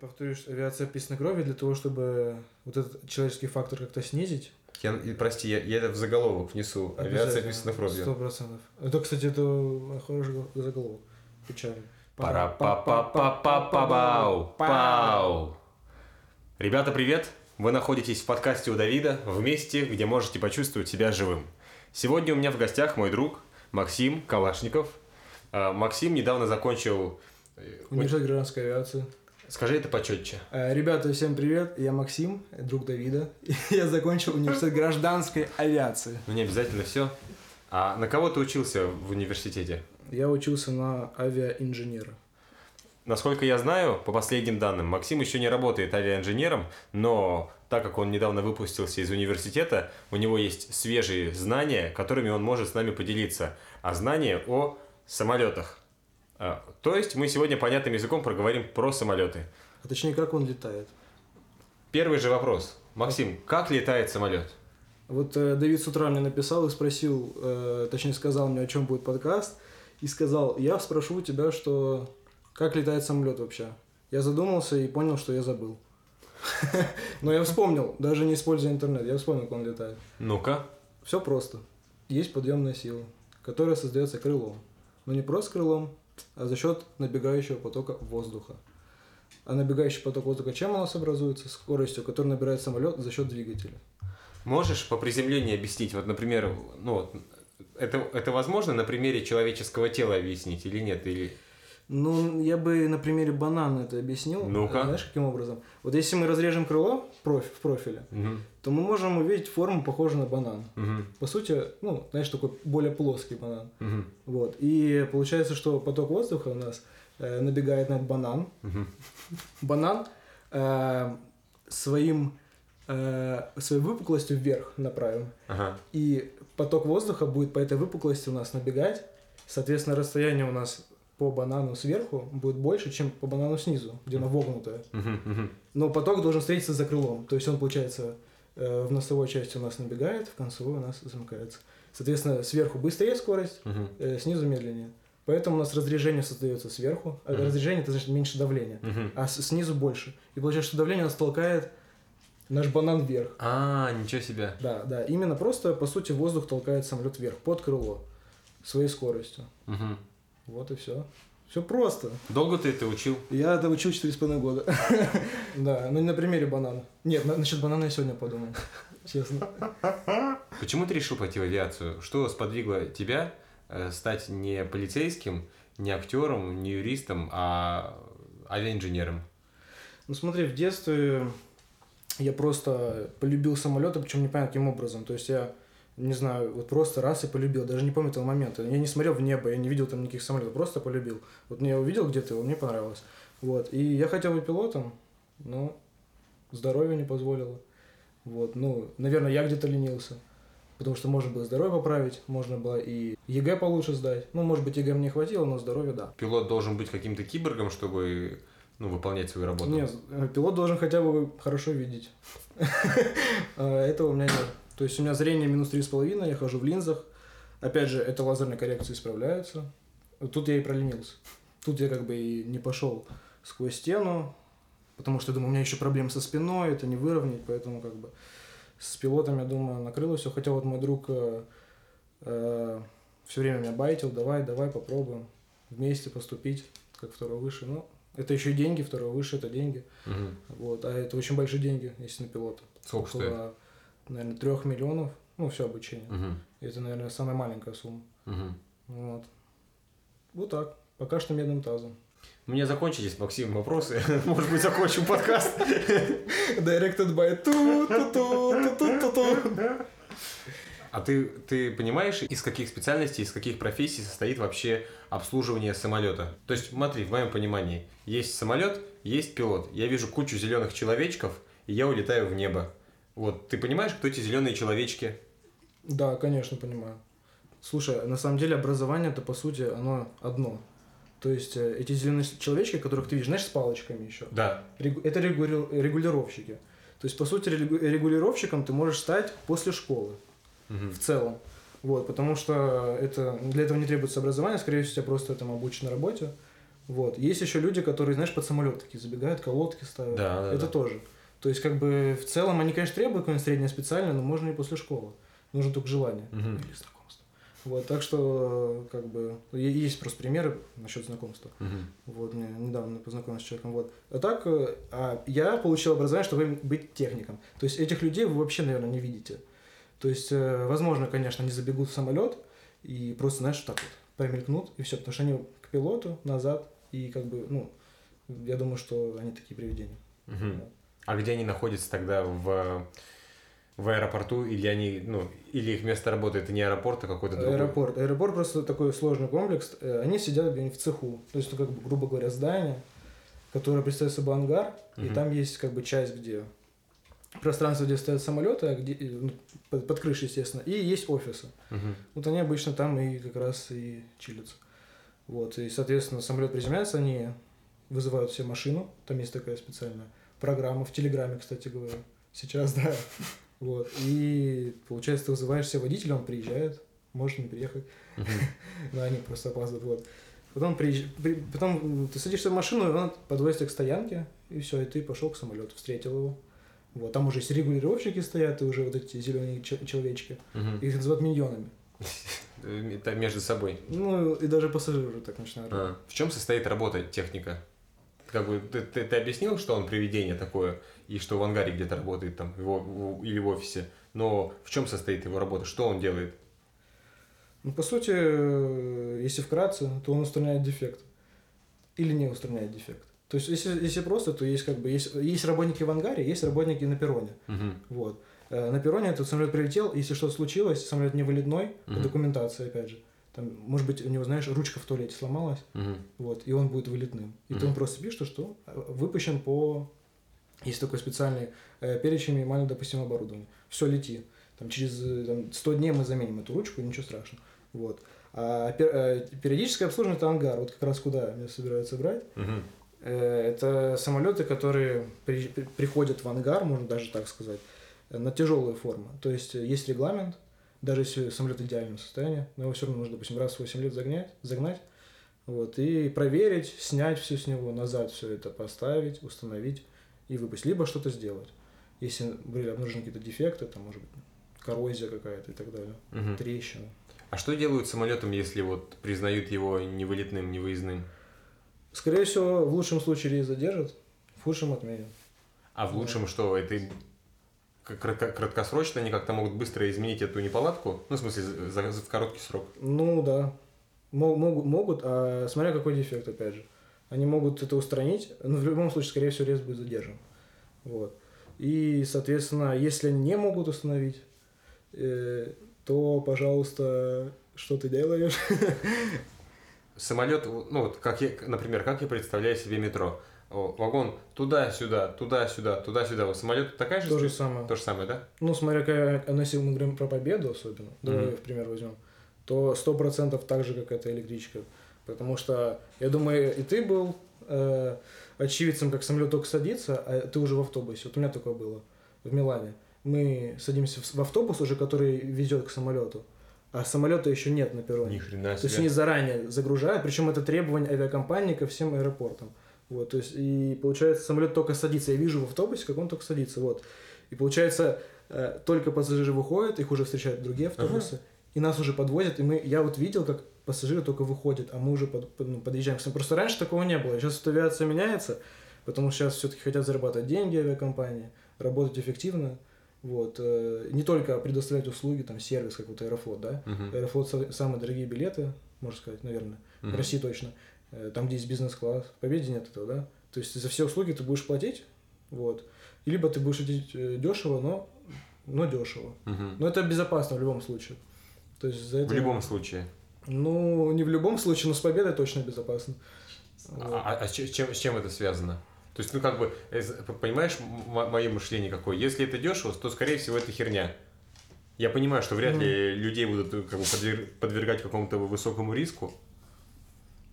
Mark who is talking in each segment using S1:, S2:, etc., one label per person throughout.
S1: повторюсь, авиация описана крови для того, чтобы вот этот человеческий фактор как-то снизить.
S2: Я, и, прости, я, я это в заголовок внесу. Авиация описана кровью.
S1: Сто процентов. Это, кстати, это хороший заголовок. Печально.
S2: пара па па па па па бау Пау! Ребята, привет! Вы находитесь в подкасте у Давида, в месте, где можете почувствовать себя живым. Сегодня у меня в гостях мой друг Максим Калашников. А, Максим недавно закончил... э,
S1: Университет гражданской авиации.
S2: Скажи это почетче.
S1: Э, Ребята, всем привет. Я Максим, друг Давида. Я закончил университет гражданской авиации.
S2: Ну не обязательно все. А на кого ты учился в университете?
S1: Я учился на авиаинженера.
S2: Насколько я знаю, по последним данным, Максим еще не работает авиаинженером, но так как он недавно выпустился из университета, у него есть свежие знания, которыми он может с нами поделиться. А знания о самолетах. То есть мы сегодня понятным языком проговорим про самолеты.
S1: А точнее, как он летает.
S2: Первый же вопрос. Максим, как летает самолет?
S1: Вот э, Давид с утра мне написал и спросил, э, точнее сказал мне, о чем будет подкаст, и сказал, я спрошу у тебя, что как летает самолет вообще. Я задумался и понял, что я забыл. Но я вспомнил, даже не используя интернет, я вспомнил, как он летает.
S2: Ну-ка.
S1: Все просто. Есть подъемная сила, которая создается крылом. Но не просто крылом, за счет набегающего потока воздуха. А набегающий поток воздуха чем у нас образуется? Скоростью, которую набирает самолет за счет двигателя.
S2: Можешь по приземлению объяснить, вот, например, ну, это, это возможно на примере человеческого тела объяснить или нет? Или...
S1: Ну, я бы на примере банана это объяснил.
S2: Ну-ка.
S1: Знаешь, каким образом? Вот если мы разрежем крыло в профиле,
S2: Мгм.
S1: то мы можем увидеть форму, похожую на банан.
S2: Мгм.
S1: По сути, ну, знаешь, такой более плоский банан.
S2: Мгм.
S1: Вот. И получается, что поток воздуха у нас э, набегает на этот банан.
S2: Мгм.
S1: Банан э, своим, э, своей выпуклостью вверх направим.
S2: Ага.
S1: И поток воздуха будет по этой выпуклости у нас набегать. Соответственно, расстояние у нас по банану сверху будет больше, чем по банану снизу, где.
S2: Мгм. Мгм.
S1: Но поток должен встретиться за крылом. То есть он, получается, э, в носовой части у нас набегает, в концевой у нас замыкается. Соответственно, сверху быстрее скорость, э, снизу медленнее. Поэтому у нас разрежение создается сверху. А
S2: Мгм.
S1: Разрежение это значит меньше давления.
S2: Мгм.
S1: А снизу больше. И получается, что давление нас толкает наш банан вверх.
S2: А, ничего себе.
S1: Да, да. Именно просто, по сути, воздух толкает самолет вверх, под крыло, своей скоростью.
S2: Мгм.
S1: Вот и все. Все просто.
S2: Долго ты это учил?
S1: Я это учил 4,5 года. Да, ну не на примере банана. Нет, на- насчет банана я сегодня подумал. Честно.
S2: Почему ты решил пойти в авиацию? Что сподвигло тебя э, стать не полицейским, не актером, не юристом, а авиаинженером?
S1: Ну смотри, в детстве я просто полюбил самолеты, причем непонятно каким образом. То есть я, не знаю, вот просто раз и полюбил, даже не помню этого момента. Я не смотрел в небо, я не видел там никаких самолетов, просто полюбил. Вот я увидел где-то его, мне понравилось. Вот. И я хотел быть пилотом, но здоровье не позволило. Вот. Ну, наверное, я где-то ленился. Потому что можно было здоровье поправить, можно было и ЕГЭ получше сдать. Ну, может быть, ЕГЭ мне хватило, но здоровье да.
S2: Пилот должен быть каким-то киборгом, чтобы ну, выполнять свою работу.
S1: Нет, э, пилот должен хотя бы хорошо видеть. А, Этого у меня нет. То есть у меня зрение минус три с половиной, я хожу в линзах. Опять же, это лазерной коррекции исправляется. Тут я и проленился. Тут я как бы и не пошел сквозь стену, потому что, думаю, у меня еще проблемы со спиной, это не выровнять, поэтому как бы с пилотом, я думаю, накрыло все. Хотя вот мой друг все время меня байтил, давай, давай, попробуем вместе поступить, как второй выше. Ну, это еще и деньги, второй выше это деньги.
S2: Мгм.
S1: Вот, а это очень большие деньги, если на пилота.
S2: Сколько стоит?
S1: Наверное, трех миллионов, ну, все обучение.
S2: Мгм.
S1: Это, наверное, самая маленькая сумма.
S2: Мгм.
S1: Вот. Вот так. Пока что медным тазом.
S2: У меня закончились, Максим, вопросы. Может быть, закончим подкаст.
S1: Directed by ту ту ту ту ту ту
S2: А ты, ты понимаешь, из каких специальностей, из каких профессий состоит вообще обслуживание самолета? То есть, смотри, в моем понимании, есть самолет, есть пилот. Я вижу кучу зеленых человечков, и я улетаю в небо. Вот, ты понимаешь, кто эти зеленые человечки?
S1: Да, конечно, понимаю. Слушай, на самом деле образование это по сути оно одно. То есть э, эти зеленые человечки, которых ты видишь, знаешь, с палочками еще.
S2: Да.
S1: Это регули- регулировщики. То есть, по сути, регу- регулировщиком ты можешь стать после школы
S2: Мгм.
S1: в целом. Вот, потому что это, для этого не требуется образование, скорее всего, тебя просто этому обучен на работе. Вот. Есть еще люди, которые, знаешь, под самолет такие забегают, колодки ставят.
S2: Да, да,
S1: Это
S2: да.
S1: тоже. То есть, как бы, в целом, они, конечно, требуют какое-нибудь среднее специальное, но можно и после школы. Нужно только желание
S2: Мгм.
S1: или знакомство. Вот, так что, как бы, есть просто примеры насчет знакомства.
S2: Мгм.
S1: Вот, мне недавно познакомился с человеком. Вот. А так, э, а я получил образование, чтобы быть техником. То есть этих людей вы вообще, наверное, не видите. То есть, э, возможно, конечно, они забегут в самолет и просто, знаешь, так вот промелькнут, и все, потому что они к пилоту назад, и как бы, ну, я думаю, что они такие привидения.
S2: Мгм. А где они находятся тогда в, в аэропорту, или они, ну, или их место работы это не аэропорт, а какой-то другой?
S1: Аэропорт. Аэропорт просто такой сложный комплекс. Э, Они сидят где-нибудь в цеху. То есть, ну, как бы, грубо говоря, здание, которое представляет собой ангар, и
S2: Мгм.
S1: там есть как бы часть, где пространство, где стоят самолеты, а где, э, ну, под, под крышей, естественно, и есть офисы.
S2: Мгм.
S1: Вот они обычно там и как раз и чилятся. Вот, и, соответственно, самолет приземляется, они вызывают все машину, там есть такая специальная программа, в Телеграме, кстати говоря, сейчас, да. Вот, и, получается, ты вызываешь все водителя, он приезжает, может не приехать, но они просто опаздывают, вот. Потом, приезж- при- потом ты садишься в машину, и он подвозит тебя к стоянке, и все, и ты пошел к самолету, встретил его. Вот, там уже есть регулировщики стоят, и уже вот эти зеленые человечки.
S2: Мгм.
S1: Их называют миньонами.
S2: Это между собой.
S1: Ну, и даже пассажиры так начинают.
S2: А, В чем состоит работа техника? Как бы ты, ты, ты объяснил, что он привидение такое, и что в ангаре где-то работает там, его, в- или в офисе. Но в чем состоит его работа? Что он делает?
S1: Ну, по сути, э, если вкратце, то он устраняет дефект. Или не устраняет дефект. То есть, если, если просто, то есть как бы есть, есть работники в ангаре, есть работники на перроне.
S2: Мгм.
S1: Вот. Э, На перроне этот самолет прилетел, если что-то случилось, самолет не вылетной, по документации, опять же. Там, может быть, у него, знаешь, ручка в туалете сломалась,
S2: Мгм.
S1: вот, и он будет вылетным. И ты
S2: Мгм.
S1: ему просто пишешь, что э, выпущен по... Есть такой специальный э, перечень минимально допустимого оборудования. Все, лети. Там, через э, там, 100 дней мы заменим эту ручку, ничего страшного. Вот. А пер- э, периодическое обслуживание это ангар. Вот как раз куда меня собираются брать. Э, Это самолеты, которые при- при- приходят в ангар, можно даже так сказать, на тяжелую форму. То есть есть регламент, даже если самолет в идеальном состоянии, но его все равно нужно, допустим, раз в 8 лет загнать, загнать, вот, и проверить, снять все с него, назад все это поставить, установить и выпустить, либо что-то сделать. Если были обнаружены какие-то дефекты, там, может быть, коррозия какая-то и так далее,
S2: Мгм.
S1: трещина.
S2: А что делают с самолетом, если вот признают его невылетным, невыездным?
S1: Скорее всего, в лучшем случае рейс задержат, в худшем отменят.
S2: А в
S1: Да.
S2: лучшем что? Это краткосрочно они как-то могут быстро изменить эту неполадку? Ну, в смысле, за- за- в короткий срок.
S1: Ну да, Мо- могут, могут, а смотря какой дефект, опять же. Они могут это устранить, но в любом случае, скорее всего, рез будет задержан. Вот. И, соответственно, если они не могут установить, э, то, пожалуйста, что ты делаешь?
S2: Самолет, ну вот, как я, например, как я представляю себе метро. Вагон туда-сюда, туда-сюда, туда-сюда. Вот самолет такая же?
S1: То же самое.
S2: То же самое, да?
S1: Ну, смотря как, если мы говорим про победу особенно, давай
S2: Мгм.
S1: в пример возьмем, то сто процентов так же, как эта электричка. Потому что, я думаю, и ты был э, очевидцем, как самолет только садится, а ты уже в автобусе. Вот у меня такое было в Милане. Мы садимся в, автобус уже, который везет к самолету, а самолета еще нет на перроне.
S2: Ни хрена
S1: То есть
S2: себе.
S1: они заранее загружают, причем это требование авиакомпании ко всем аэропортам. Вот, то есть, и получается, самолет только садится. Я вижу в автобусе, как он только садится. Вот. И получается, э, только пассажиры выходят, их уже встречают другие автобусы, и нас уже подвозят. И мы, я вот видел, как пассажиры только выходят, а мы уже под- под- ну, подъезжаем к самолету. Просто раньше такого не было. Сейчас вот авиация меняется, потому что сейчас все-таки хотят зарабатывать деньги авиакомпании, работать эффективно. Вот. э, Не только предоставлять услуги, там, сервис, как вот Аэрофлот, да,
S2: Мгм.
S1: Аэрофлот са- самые дорогие билеты, можно сказать, наверное, в
S2: Мгм.
S1: России точно. Э, Там, где есть бизнес-класс. В Победе нет этого, да? То есть за все услуги ты будешь платить, вот. И либо ты будешь платить э, дешево, но, но дешево.
S2: Мгм.
S1: Но это безопасно в любом случае. То есть за это...
S2: В любом случае.
S1: Ну, не в любом случае, но с победой точно безопасно. Вот.
S2: А, а с чем- с чем, это связано? То есть, ну как бы, э, понимаешь, мое мышление какое? Если это дешево, то, скорее всего, это херня. Я понимаю, что вряд ли людей будут как бы, подвер- подвергать какому-то высокому риску.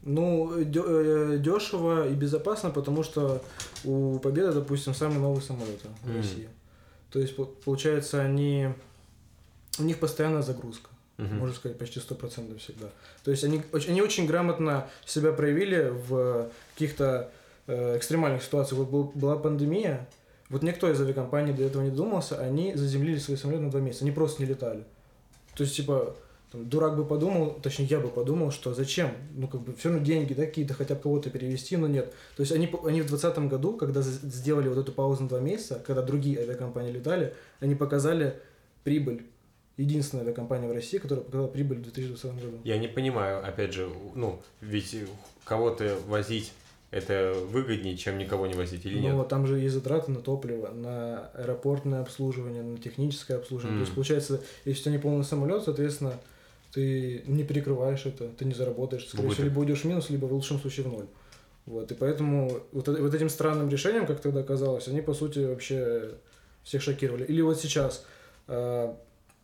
S1: Ну, дё- э, дешево и безопасно, потому что у Победы, допустим, самые новые самолеты в
S2: Мгм.
S1: России. То есть, по- получается, они... У них постоянная загрузка. Угу. Можно сказать, почти стопроцентно всегда. То есть они, они очень грамотно себя проявили в каких-то э, экстремальных ситуациях. Вот был, была пандемия, вот никто из авиакомпаний до этого не думался, они заземлили свои самолеты на два месяца, они просто не летали. То есть, типа, там, дурак бы подумал, точнее, я бы подумал, что зачем? Ну, как бы, все равно деньги, да, какие-то хотя бы кого-то перевести, но нет. То есть, они, они в 2020 году, когда сделали вот эту паузу на два месяца, когда другие авиакомпании летали, они показали прибыль единственная авиакомпания в России, которая показала прибыль в 2020 году.
S2: Я не понимаю, опять же, ну, ведь кого-то возить это выгоднее, чем никого не возить или нет?
S1: Ну, там же есть затраты на топливо, на аэропортное обслуживание, на техническое обслуживание. Mm. То есть, получается, если у тебя не полный самолет, соответственно, ты не перекрываешь это, ты не заработаешь. Скорее всего, либо уйдешь в минус, либо в лучшем случае в ноль. Вот, и поэтому вот, вот этим странным решением, как тогда казалось, они, по сути, вообще всех шокировали. Или вот сейчас а,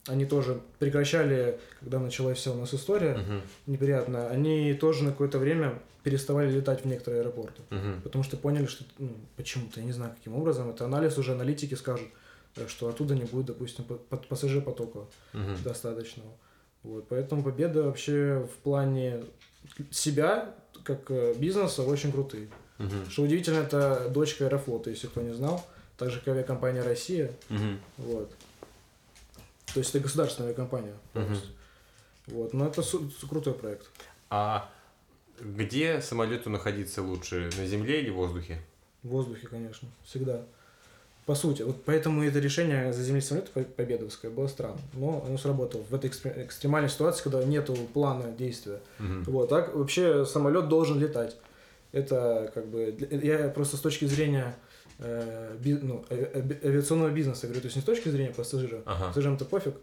S1: они тоже прекращали, когда началась вся у нас история uh-huh. неприятная, они тоже на какое-то время переставали летать в некоторые аэропорты. Uh-huh. Потому что поняли, что ну, почему-то, я не знаю, каким образом, это анализ уже аналитики скажут, э, что оттуда не будет, допустим, пассажир потока uh-huh. достаточного. Вот, поэтому победа вообще в плане себя, как э, бизнеса, очень крутые. Uh-huh. Что удивительно, это дочка Аэрофлота, если кто не знал, так же, как авиакомпания «Россия». Uh-huh. Вот. То есть это государственная компания. Угу. Вот, но это крутой проект.
S2: А где самолету находиться лучше, на земле или в воздухе?
S1: В воздухе, конечно, всегда. По сути, вот поэтому это решение заземлить самолет победовское было странно, но оно сработало в этой экстремальной ситуации, когда нету плана действия. Угу. Вот так вообще самолет должен летать. Это как бы я просто с точки зрения э, би, ну, авиационного бизнеса, говорю, то есть не с точки зрения пассажира, ага. пассажирам-то пофиг,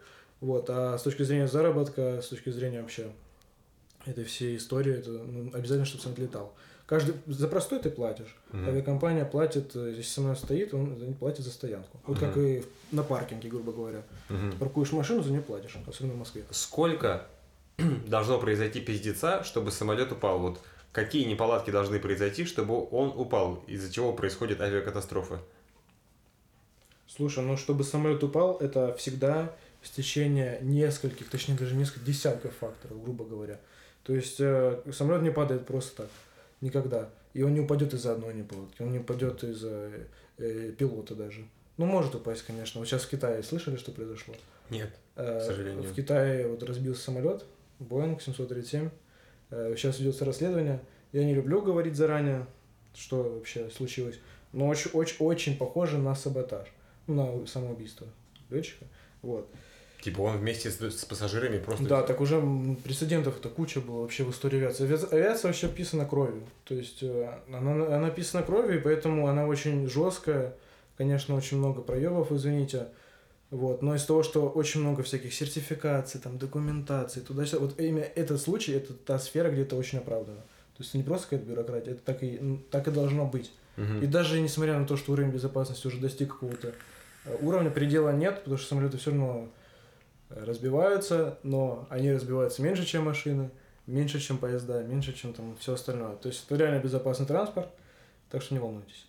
S1: вот, а с точки зрения заработка, с точки зрения вообще этой всей истории, это ну, обязательно, чтобы самолет летал. Каждый, за простой ты платишь. Угу. Авиакомпания платит, э, если самолет стоит, он платит за стоянку. Вот угу. как и на паркинге, грубо говоря. Угу. Ты паркуешь машину, за нее платишь, особенно в Москве.
S2: Сколько должно произойти пиздеца, чтобы самолет упал? Вот какие неполадки должны произойти, чтобы он упал, из-за чего происходит авиакатастрофа?
S1: Слушай, ну чтобы самолет упал, это всегда стечение нескольких, точнее даже нескольких десятков факторов, грубо говоря. То есть э, самолет не падает просто так, никогда. И он не упадет из-за одной неполадки, он не упадет из-за э, пилота даже. Ну, может упасть, конечно. Вот сейчас в Китае слышали, что произошло?
S2: Нет, э, к сожалению.
S1: В Китае вот разбился самолет, Boeing 737, Сейчас э, ведется расследование. Я не люблю говорить заранее, что вообще случилось, но очень, очень, очень похоже на саботаж, на самоубийство летчика. Вот.
S2: Типа он вместе с, с пассажирами просто...
S1: Да, так уже прецедентов-то куча было вообще в истории авиации. Авиация вообще писана кровью. То есть э, она, она писана кровью, и поэтому она очень жесткая. Конечно, очень много проебов, извините. Вот. Но из того, что очень много всяких сертификаций, там, документаций, туда-сюда, вот именно этот случай, это та сфера, где это очень оправдано. То есть это не просто какая-то бюрократия, это так и, ну, так и должно быть. Угу. И даже несмотря на то, что уровень безопасности уже достиг какого-то э, уровня, предела нет, потому что самолеты все равно разбиваются, но они разбиваются меньше, чем машины, меньше, чем поезда, меньше, чем там все остальное. То есть это реально безопасный транспорт, так что не волнуйтесь.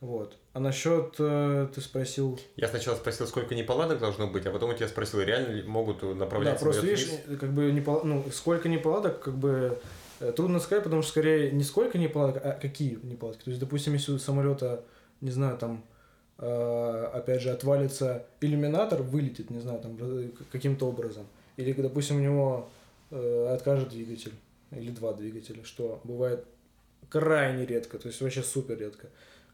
S1: Вот. А насчет э, ты спросил.
S2: Я сначала спросил, сколько неполадок должно быть, а потом у тебя спросил, реально ли могут направлять.
S1: Да, просто видишь, как бы непол... ну, сколько неполадок, как бы э, трудно сказать, потому что скорее не сколько неполадок, а какие неполадки. То есть, допустим, если у самолета, не знаю, там опять же отвалится иллюминатор, вылетит, не знаю, там каким-то образом. Или, допустим, у него э, откажет двигатель или два двигателя, что бывает крайне редко, то есть вообще супер редко.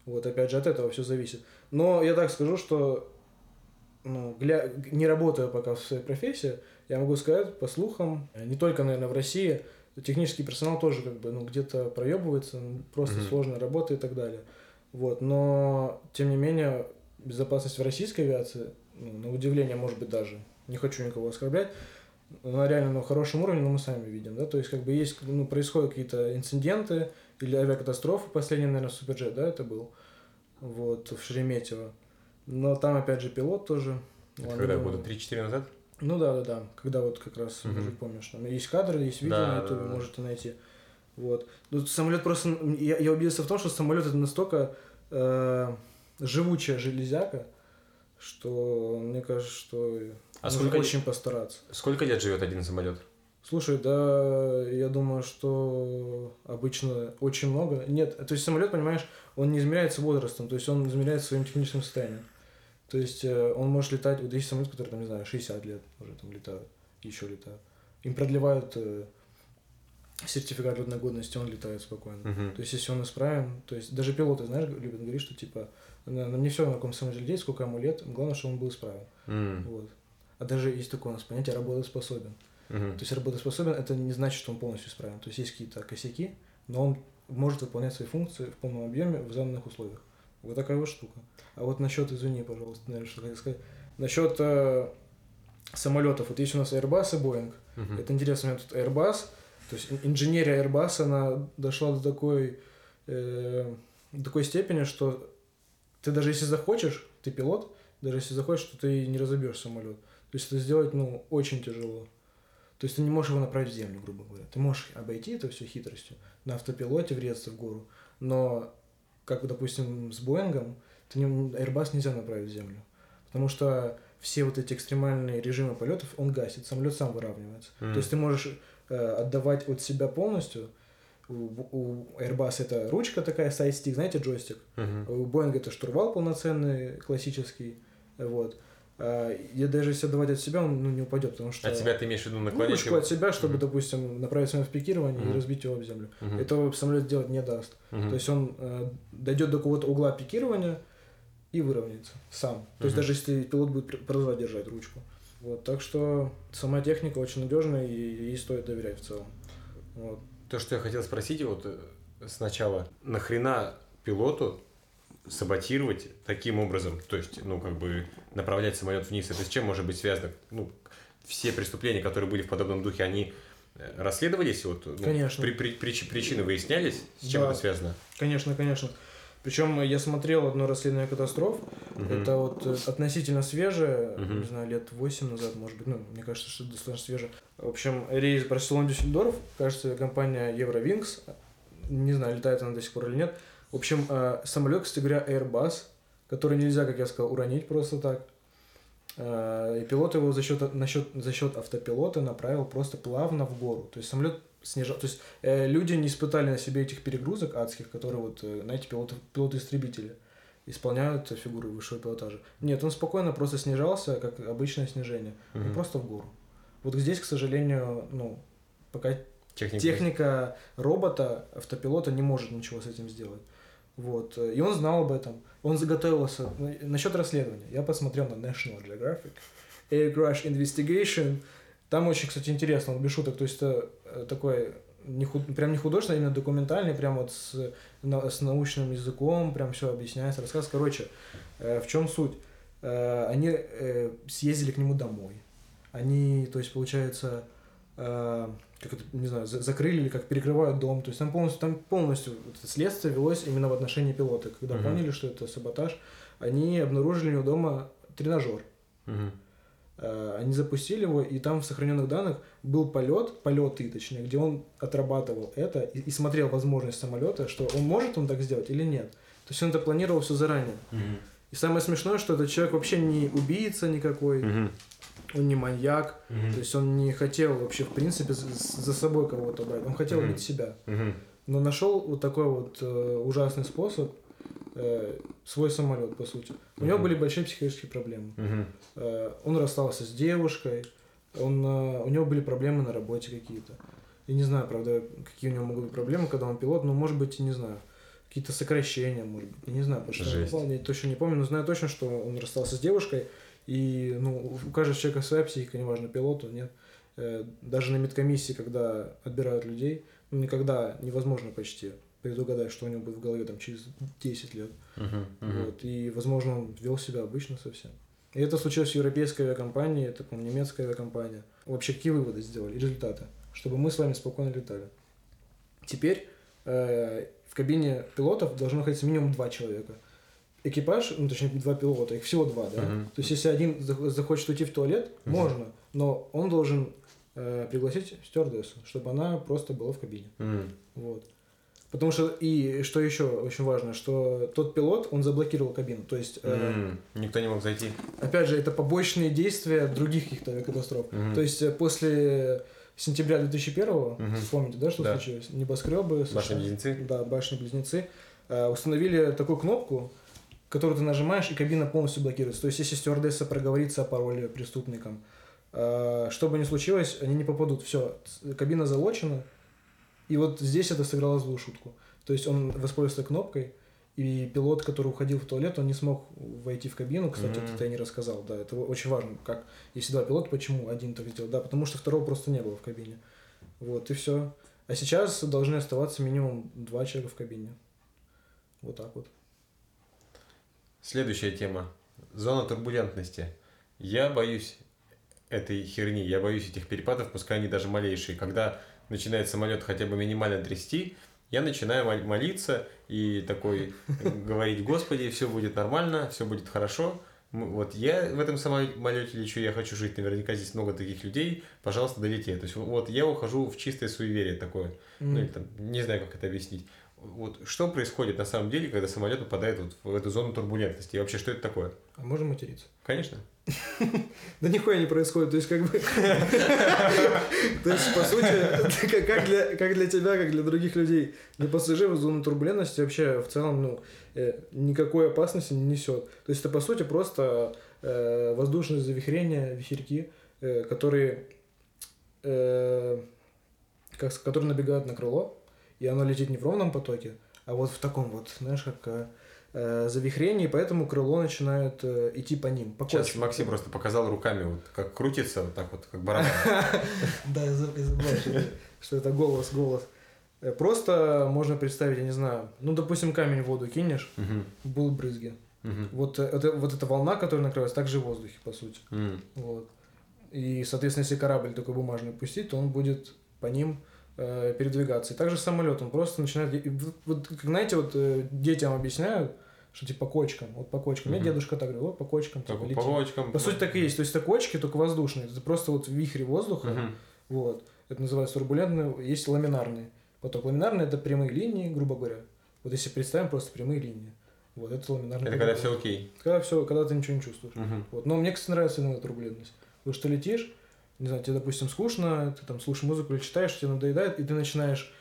S1: Вот, опять же, от этого все зависит. Но я так скажу, что ну, гля... не работая пока в своей профессии, я могу сказать, по слухам, не только, наверное, в России, технический персонал тоже как бы, ну, где-то проебывается, просто mm-hmm. сложная работа и так далее. Вот, но, тем не менее, безопасность в российской авиации, ну, на удивление, может быть, даже, не хочу никого оскорблять, на реально на хорошем уровне, но мы сами видим, да, то есть, как бы есть, ну, происходят какие-то инциденты, или авиакатастрофа, последний, наверное, Суперджет, да, это был, вот, в Шереметьево. Но там, опять же, пилот тоже.
S2: Это когда, года 3-4 назад?
S1: Ну да, да, да, когда вот как раз, угу. может, помнишь, там есть кадры, есть видео да, на ютубе, да, да. можете найти. Вот. Ну, самолет просто, я, я убедился в том, что самолет это настолько э, живучая железяка, что мне кажется, что
S2: А сколько-
S1: очень постараться.
S2: Сколько лет живет один самолет?
S1: Слушай, да, я думаю, что обычно очень много. Нет, то есть самолет, понимаешь, он не измеряется возрастом, то есть он измеряется своим техническим состоянием. То есть э, он может летать, вот есть самолет, который, там, не знаю, 60 лет уже там летают, еще летают. Им продлевают э, сертификат летной годности, он летает спокойно.
S2: Мгм.
S1: То есть, если он исправен, то есть даже пилоты, знаешь, любят говорить, что типа, на, на мне все на каком самолете лететь, сколько ему лет, главное, чтобы он был исправен.
S2: М,
S1: Вот. А даже есть такое у нас понятие работоспособен.
S2: мгм.
S1: То есть работоспособен это не значит, что он полностью исправен. То есть есть какие-то косяки, но он может выполнять свои функции в полном объеме в заданных условиях. Вот такая вот штука. А вот насчет, извини, пожалуйста, наверное, что хотел сказать. Насчет э, самолетов. Вот есть у нас Airbus и Boeing.
S2: Мгм.
S1: Это интересно, у меня тут Airbus, то есть ин- инженерия Airbus, она дошла до такой, э, до такой степени, что ты даже если захочешь, ты пилот, даже если захочешь, то ты не разобьешь самолет. То есть это сделать, ну, очень тяжело. То есть ты не можешь его направить в землю, грубо говоря. Ты можешь обойти это все хитростью, на автопилоте врезаться в гору, но, как, допустим, с Боингом, ты не, Airbus нельзя направить в землю. Потому что все вот эти экстремальные режимы полетов он гасит, самолет сам выравнивается.
S2: Мгм.
S1: То есть ты можешь отдавать от себя полностью. У, Airbus это ручка такая, сайдстик, знаете, джойстик.
S2: Мгм.
S1: У Boeing это штурвал полноценный, классический. Вот. А, И даже если отдавать от себя, он ну, не упадет, потому что...
S2: От тебя ты имеешь в виду наклонять
S1: ручку
S2: его?
S1: от себя, чтобы,
S2: Мгм.
S1: допустим, направить самолет в пикирование
S2: Мгм.
S1: и разбить его об землю.
S2: Мгм.
S1: Этого самолет делать не даст.
S2: Мгм.
S1: То есть он э, дойдет до какого-то угла пикирования и выровняется сам. То есть даже если пилот будет пр- продолжать держать ручку. Вот, так что сама техника очень надежная и ей стоит доверять в целом. Вот.
S2: То, что я хотел спросить вот э, сначала, нахрена пилоту саботировать таким образом, то есть, ну, как бы направлять самолет вниз, это с чем может быть связано? Ну, все преступления, которые были в подобном духе, они э, расследовались, вот, ну,
S1: Конечно.
S2: при- при- прич- причины выяснялись, с чем
S1: Да.
S2: это связано?
S1: Конечно, конечно. Причем я смотрел одно расследование катастроф.
S2: Мгм.
S1: Это вот э, относительно свежее,
S2: Мгм.
S1: не знаю, лет 8 назад, может быть, ну, мне кажется, что это достаточно свежее. В общем, рейс Барселона-Дюссельдорф, кажется, компания Eurowings, не знаю, летает она до сих пор или нет. В общем, э, самолет, кстати говоря, Airbus, который нельзя, как я сказал, уронить просто так. Э, И пилот его за счет, за счет автопилота направил просто плавно в гору. То есть самолет снижал. То есть э, люди не испытали на себе этих перегрузок адских, которые вот, э, знаете, пилоты, пилоты-истребители исполняют фигуры высшего пилотажа. Нет, он спокойно просто снижался, как обычное снижение. Ну,
S2: Мгм.
S1: просто в гору. Вот здесь, к сожалению, ну, пока
S2: Техника.
S1: техника робота, автопилота не может ничего с этим сделать. Вот. И он знал об этом. Он заготовился. Насчет расследования. Я посмотрел на National Geographic. Air Crash Investigation. Там очень, кстати, интересно, он без шуток. То есть это э, такой не худ... прям не художественный, а именно документальный, прям вот с, на- с научным языком, прям все объясняется, рассказ. Короче, э, в чем суть? Э, они э, съездили к нему домой. Они, то есть, получается, э, как это, не знаю, за- закрыли или как перекрывают дом. То есть там полностью, там полностью вот следствие велось именно в отношении пилота. Когда
S2: Мгм.
S1: поняли, что это саботаж, они обнаружили у него дома тренажер.
S2: Мгм.
S1: Э, Они запустили его, и там в сохраненных данных был полет, полеты, точнее, где он отрабатывал это и, и смотрел возможность самолета, что он может он так сделать или нет. То есть он это планировал все заранее.
S2: Мгм.
S1: И самое смешное, что этот человек вообще не убийца никакой,
S2: Мгм.
S1: он не маньяк,
S2: Мгм.
S1: то есть он не хотел вообще, в принципе, за, собой кого-то брать, он хотел убить себя.
S2: Мгм.
S1: Но нашел вот такой вот э, ужасный способ, э, свой самолет, по сути. У него
S2: Мгм.
S1: были большие психические проблемы.
S2: Мгм.
S1: Э, он расстался с девушкой, он, э, у него были проблемы на работе какие-то. Я не знаю, правда, какие у него могут быть проблемы, когда он пилот, но, может быть, не знаю, какие-то сокращения, может быть, я не знаю, потому что
S2: Жесть.
S1: я точно не помню, но знаю точно, что он расстался с девушкой, и, ну, у каждого человека своя психика, неважно, пилоту, нет. Э, даже на медкомиссии, когда отбирают людей, ну, никогда невозможно почти предугадать, что у него будет в голове там через 10 лет.
S2: Мгм. Мгм.
S1: Вот, и, возможно, он вел себя обычно совсем. И это случилось в европейской авиакомпании, это, по-моему, немецкая авиакомпания. Вообще, какие выводы сделали, результаты? Чтобы мы с вами спокойно летали. Теперь э, в кабине пилотов должно находиться минимум два человека. Экипаж, ну, точнее, два пилота, их всего два, да?
S2: Мгм.
S1: То есть, если один зах- захочет уйти в туалет,
S2: Мгм.
S1: можно, но он должен э, пригласить стюардессу, чтобы она просто была в кабине.
S2: Мгм.
S1: Вот. Потому что, и что еще очень важно, что тот пилот, он заблокировал кабину. То есть, э,
S2: М, Никто не мог зайти.
S1: опять же, это побочные действия других каких-то авиакатастроф.
S2: Мгм.
S1: То есть, э, после сентября 2001,
S2: Мгм.
S1: помните, да, что
S2: Да.
S1: случилось? Небоскребы.
S2: Башни-близнецы.
S1: Да, башни-близнецы. э, установили такую кнопку, которую ты нажимаешь, и кабина полностью блокируется. То есть, если стюардесса проговорится о пароле преступникам, э, что бы ни случилось, они не попадут. Все, кабина залочена, и вот здесь это сыграло злую шутку. То есть, он воспользовался кнопкой, и пилот, который уходил в туалет, он не смог войти в кабину. Кстати,
S2: Мгм.
S1: это я не рассказал. Да, это очень важно. Как, если два пилота, почему один так сделал? Да, потому что второго просто не было в кабине. Вот, и все. А сейчас должны оставаться минимум два человека в кабине. Вот так вот.
S2: Следующая тема. Зона турбулентности. Я боюсь этой херни, я боюсь этих перепадов, пускай они даже малейшие. Когда начинает самолет хотя бы минимально трясти, я начинаю мол- молиться и такой говорить, Господи, все будет нормально, все будет хорошо. Вот я в этом самолете лечу, я хочу жить, наверняка здесь много таких людей, пожалуйста, долети. То есть вот я ухожу в чистое суеверие такое. Ну, или там, не знаю, как это объяснить. Вот что происходит на самом деле, когда самолет попадает вот в эту зону турбулентности? И вообще, что это такое?
S1: А можем материться?
S2: Конечно.
S1: Да нихуя не происходит. То есть, как бы... То есть, по сути, как- для, как для тебя, как для других людей, для пассажиров зона турбулентности вообще в целом, ну, э, никакой опасности не несет. То есть, это, по сути, просто э, воздушные завихрения, вихерьки, э, которые, как, которые набегают на крыло, и оно летит не в ровном потоке, а вот в таком вот, знаешь, как э, завихрении, поэтому крыло начинает э, идти по ним, по
S2: Сейчас
S1: кочкам.
S2: Максим просто показал руками, вот как крутится, вот так вот, как барабан.
S1: Да, я заб- я забыл, что это- голос, голос. Э, Просто можно представить, я не знаю, ну, допустим, камень в воду кинешь, будут брызги. Вот, э, это, вот эта волна, которая накрывается, также в воздухе, по сути. Вот. И, соответственно, если корабль такой бумажный пустить, то он будет по ним э, передвигаться. И также самолет, он просто начинает... Вот, как, знаете, вот э, детям объясняют, что типа кочкам, вот по кочкам. Мне
S2: Мгм.
S1: дедушка так говорил, вот по кочкам,
S2: Так,
S1: типа,
S2: по кочкам.
S1: По сути, так и есть. То есть, это кочки, только воздушные. Это просто вот вихри воздуха.
S2: Мгм.
S1: Вот. Это называется турбулентные. Есть ламинарные. Поток ламинарный это прямые линии, грубо говоря. Вот если представим просто прямые линии. Вот это ламинарный.
S2: Это когда все окей.
S1: Когда все, когда ты ничего не чувствуешь.
S2: Мгм.
S1: Вот. Но мне, кстати, нравится именно турбулентность. Потому что летишь, не знаю, тебе, допустим, скучно, ты там слушаешь музыку или читаешь, тебе надоедает, и ты начинаешь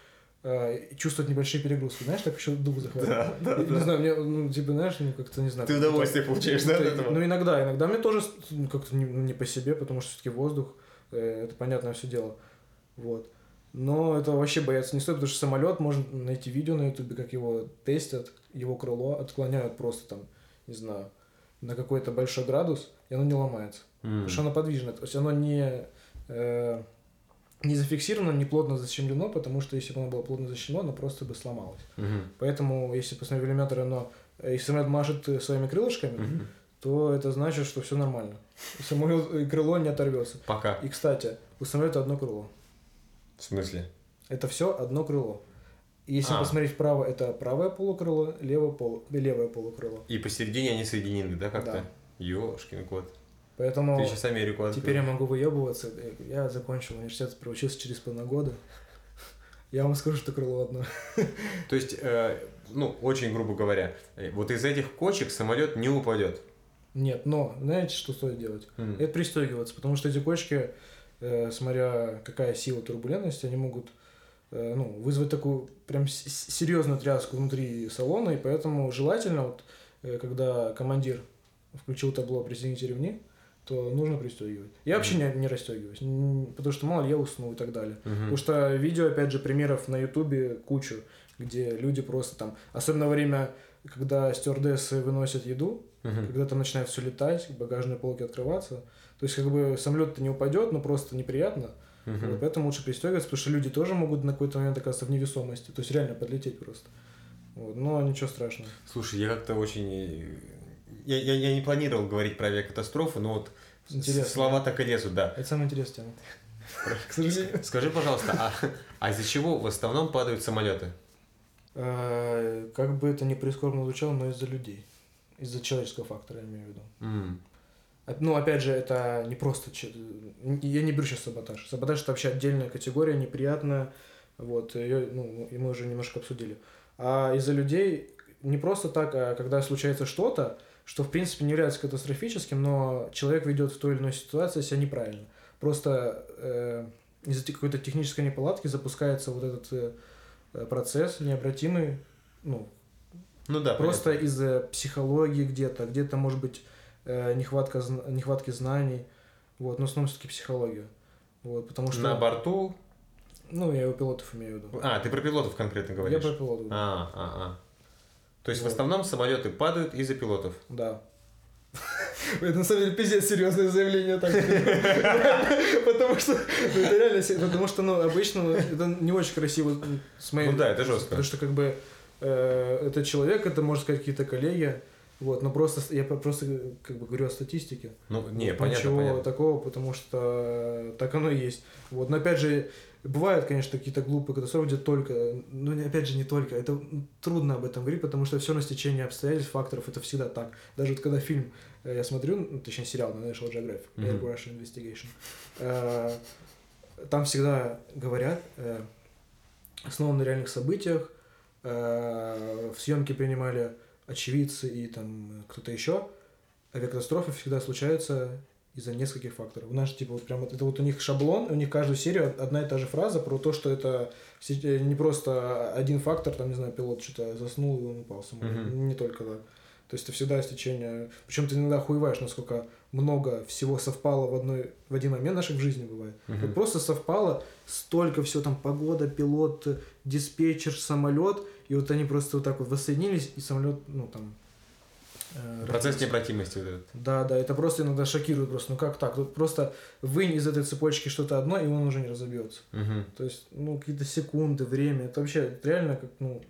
S1: э, чувствовать небольшие перегрузки. Знаешь, так еще дух захватывает.
S2: Да, да,
S1: И, Не
S2: да.
S1: знаю, мне, ну, типа, знаешь, ну, как-то, не знаю.
S2: Ты удовольствие получаешь, да, от этого?
S1: Ну, иногда. Иногда мне тоже ну, как-то не, не по себе, потому что все-таки воздух, э, это понятное все дело. Вот. Но это вообще бояться не стоит, потому что самолет, можно найти видео на ютубе, как его тестят, его крыло отклоняют просто там, не знаю, на какой-то большой градус, и оно не ломается.
S2: М.
S1: Потому что оно подвижно. То есть оно не, э, не зафиксировано, не плотно защемлено, потому что если бы оно было плотно защемлено, оно просто бы сломалось.
S2: Мгм.
S1: Поэтому, если посмотреть иллюминатор, оно, э, если самолет машет своими крылышками,
S2: Мгм.
S1: то это значит, что все нормально. Самолет и крыло не оторвется.
S2: Пока.
S1: И, кстати, у самолета одно крыло.
S2: В смысле?
S1: Это все одно крыло. И если
S2: А.
S1: посмотреть вправо, это правое полукрыло, левое, полу... левое полукрыло.
S2: И посередине они соединены, да, как-то?
S1: Да.
S2: Ёшкин кот.
S1: Поэтому
S2: Ты сейчас Америку открыл.
S1: теперь я могу выебываться. Я закончил университет, проучился через полтора года. Я вам скажу, что крыло одно.
S2: То есть, э, ну, очень грубо говоря, э, вот из этих кочек самолет не упадет.
S1: Нет, но знаете, что стоит делать?
S2: М.
S1: Это пристегиваться, потому что эти кочки, э, смотря какая сила турбулентности, они могут э, ну, вызвать такую прям серьезную тряску внутри салона, и поэтому желательно, вот, э, когда командир включил табло «Пристегните ремни», то нужно пристегивать. Я вообще не, не расстегиваюсь, потому что мало ли я усну и так далее.
S2: Мгм.
S1: Потому что видео, опять же, примеров на ютубе кучу, где люди просто там, особенно во время, когда стюардессы выносят еду,
S2: Мгм.
S1: когда там начинает все летать, багажные полки открываться. То есть, как бы самолет-то не упадет, но просто неприятно.
S2: Мгм.
S1: Вот поэтому лучше пристегиваться, потому что люди тоже могут на какой-то момент оказаться в невесомости. То есть реально подлететь просто. Вот. Но ничего страшного.
S2: Слушай, я как-то очень... э, Я, я, я не планировал говорить про авиакатастрофу, но вот
S1: Интересно.
S2: слова так и лезут, да.
S1: Это самая интересная тема. К сожалению.
S2: Скажи, пожалуйста, а, а из-за чего в основном падают самолеты?
S1: Э, Как бы это ни прискорбно звучало, но из-за людей. Из-за человеческого фактора, я имею в виду. А- Ну, опять же, это не просто... Я не беру сейчас саботаж. Саботаж – это вообще отдельная категория, неприятная, Вот, ее, ну, и мы уже немножко обсудили. А из-за людей не просто так, а когда случается что-то, что в принципе не является катастрофическим, но человек ведет в той или иной ситуации себя неправильно. Просто э, из-за какой-то технической неполадки запускается вот этот э, процесс необратимый, ну,
S2: ну да,
S1: просто из-за психологии где-то, где-то может быть э, нехватка нехватки знаний, вот, но в основном все-таки психология, вот, потому что
S2: на борту
S1: ну, я у пилотов имею в виду.
S2: А, ты про пилотов конкретно говоришь?
S1: Я про пилотов.
S2: А, а, а. То есть вот. в основном самолеты падают из-за пилотов?
S1: Да. Это на самом деле пиздец серьезное заявление так. Потому что ну, это реально, потому что, ну, обычно ну, это не очень красиво
S2: с моей. Ну да, это жестко.
S1: Потому что как бы э, это человек, это можно сказать какие-то коллеги, вот, но просто я просто как бы говорю о статистике.
S2: Ну, не,
S1: вот,
S2: понятно,
S1: Ничего
S2: понятно.
S1: такого, потому что так оно и есть. Вот, но опять же, бывают, конечно, какие-то глупые катастрофы, где только, ну, опять же, не только, это трудно об этом говорить, потому что все на стечение обстоятельств, факторов, это всегда так. Даже вот когда фильм э, я смотрю, ну, точнее, сериал на National Geographic, mm-hmm. Air Russian Investigation, э, там всегда говорят, э, основан на реальных событиях, э, в съемке принимали очевидцы и там кто-то еще, авиакатастрофы всегда случаются из-за нескольких факторов. У нас типа вот прям это вот у них шаблон, у них каждую серию одна и та же фраза про то, что это не просто один фактор, там, не знаю, пилот что-то заснул и он упал самолет. Mm-hmm. Не только да. То есть это всегда стечение. Причем ты иногда хуеваешь, насколько много всего совпало в одной в один момент наших в жизни бывает. Uh-huh. Вот просто совпало столько всего там погода, пилот, диспетчер, самолет, и вот они просто вот так вот воссоединились, и самолет, ну там...
S2: Э, Процесс необратимости вот этот.
S1: Да, да, это просто иногда шокирует просто. Ну как так? Тут просто вынь из этой цепочки что-то одно, и он уже не разобьется.
S2: Угу.
S1: То есть, ну, какие-то секунды, время. Это вообще реально как, ну...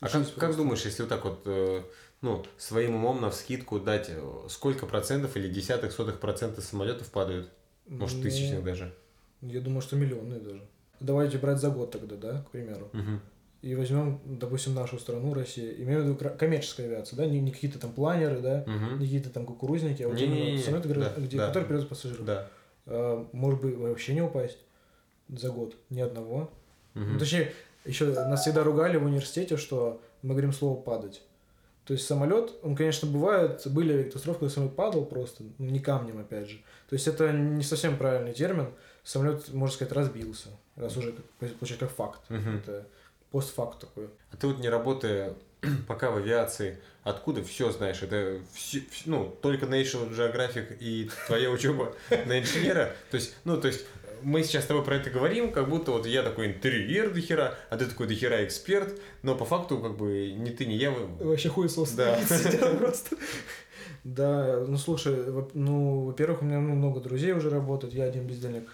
S2: А как, как думаешь, если вот так вот, э, ну, своим умом на вскидку дать, э, сколько процентов или десятых, сотых процентов самолетов падают? Может, ну, тысячных даже?
S1: Я думаю, что миллионные даже. Давайте брать за год тогда, да, к примеру.
S2: Угу
S1: и возьмем, допустим, нашу страну, Россию, имею в виду коммерческая авиация, да, не, не какие-то там планеры, да,
S2: угу.
S1: не какие-то там кукурузники, а вот
S2: именно
S1: самолеты,
S2: да,
S1: где,
S2: да.
S1: которые перевозят пассажиров.
S2: Да.
S1: А, может быть, вообще не упасть за год, ни одного.
S2: Угу.
S1: Ну, точнее, еще нас всегда ругали в университете, что мы говорим слово падать. То есть самолет, он, конечно, бывает, были катастрофы, когда самолет падал просто, ну, не камнем, опять же. То есть это не совсем правильный термин. Самолет, можно сказать, разбился, раз уже получается как факт.
S2: Угу.
S1: Это постфакт такой.
S2: А ты вот не работая пока в авиации, откуда все знаешь? Это все, ну, только National Geographic и твоя учеба на инженера? То есть, ну, то есть, мы сейчас с тобой про это говорим, как будто вот я такой интерьер до хера, а ты такой до хера эксперт, но по факту как бы ни ты, ни я...
S1: Вообще хуесос
S2: да.
S1: просто. Да, ну слушай, ну, во-первых, у меня ну, много друзей уже работают, я один бездельник.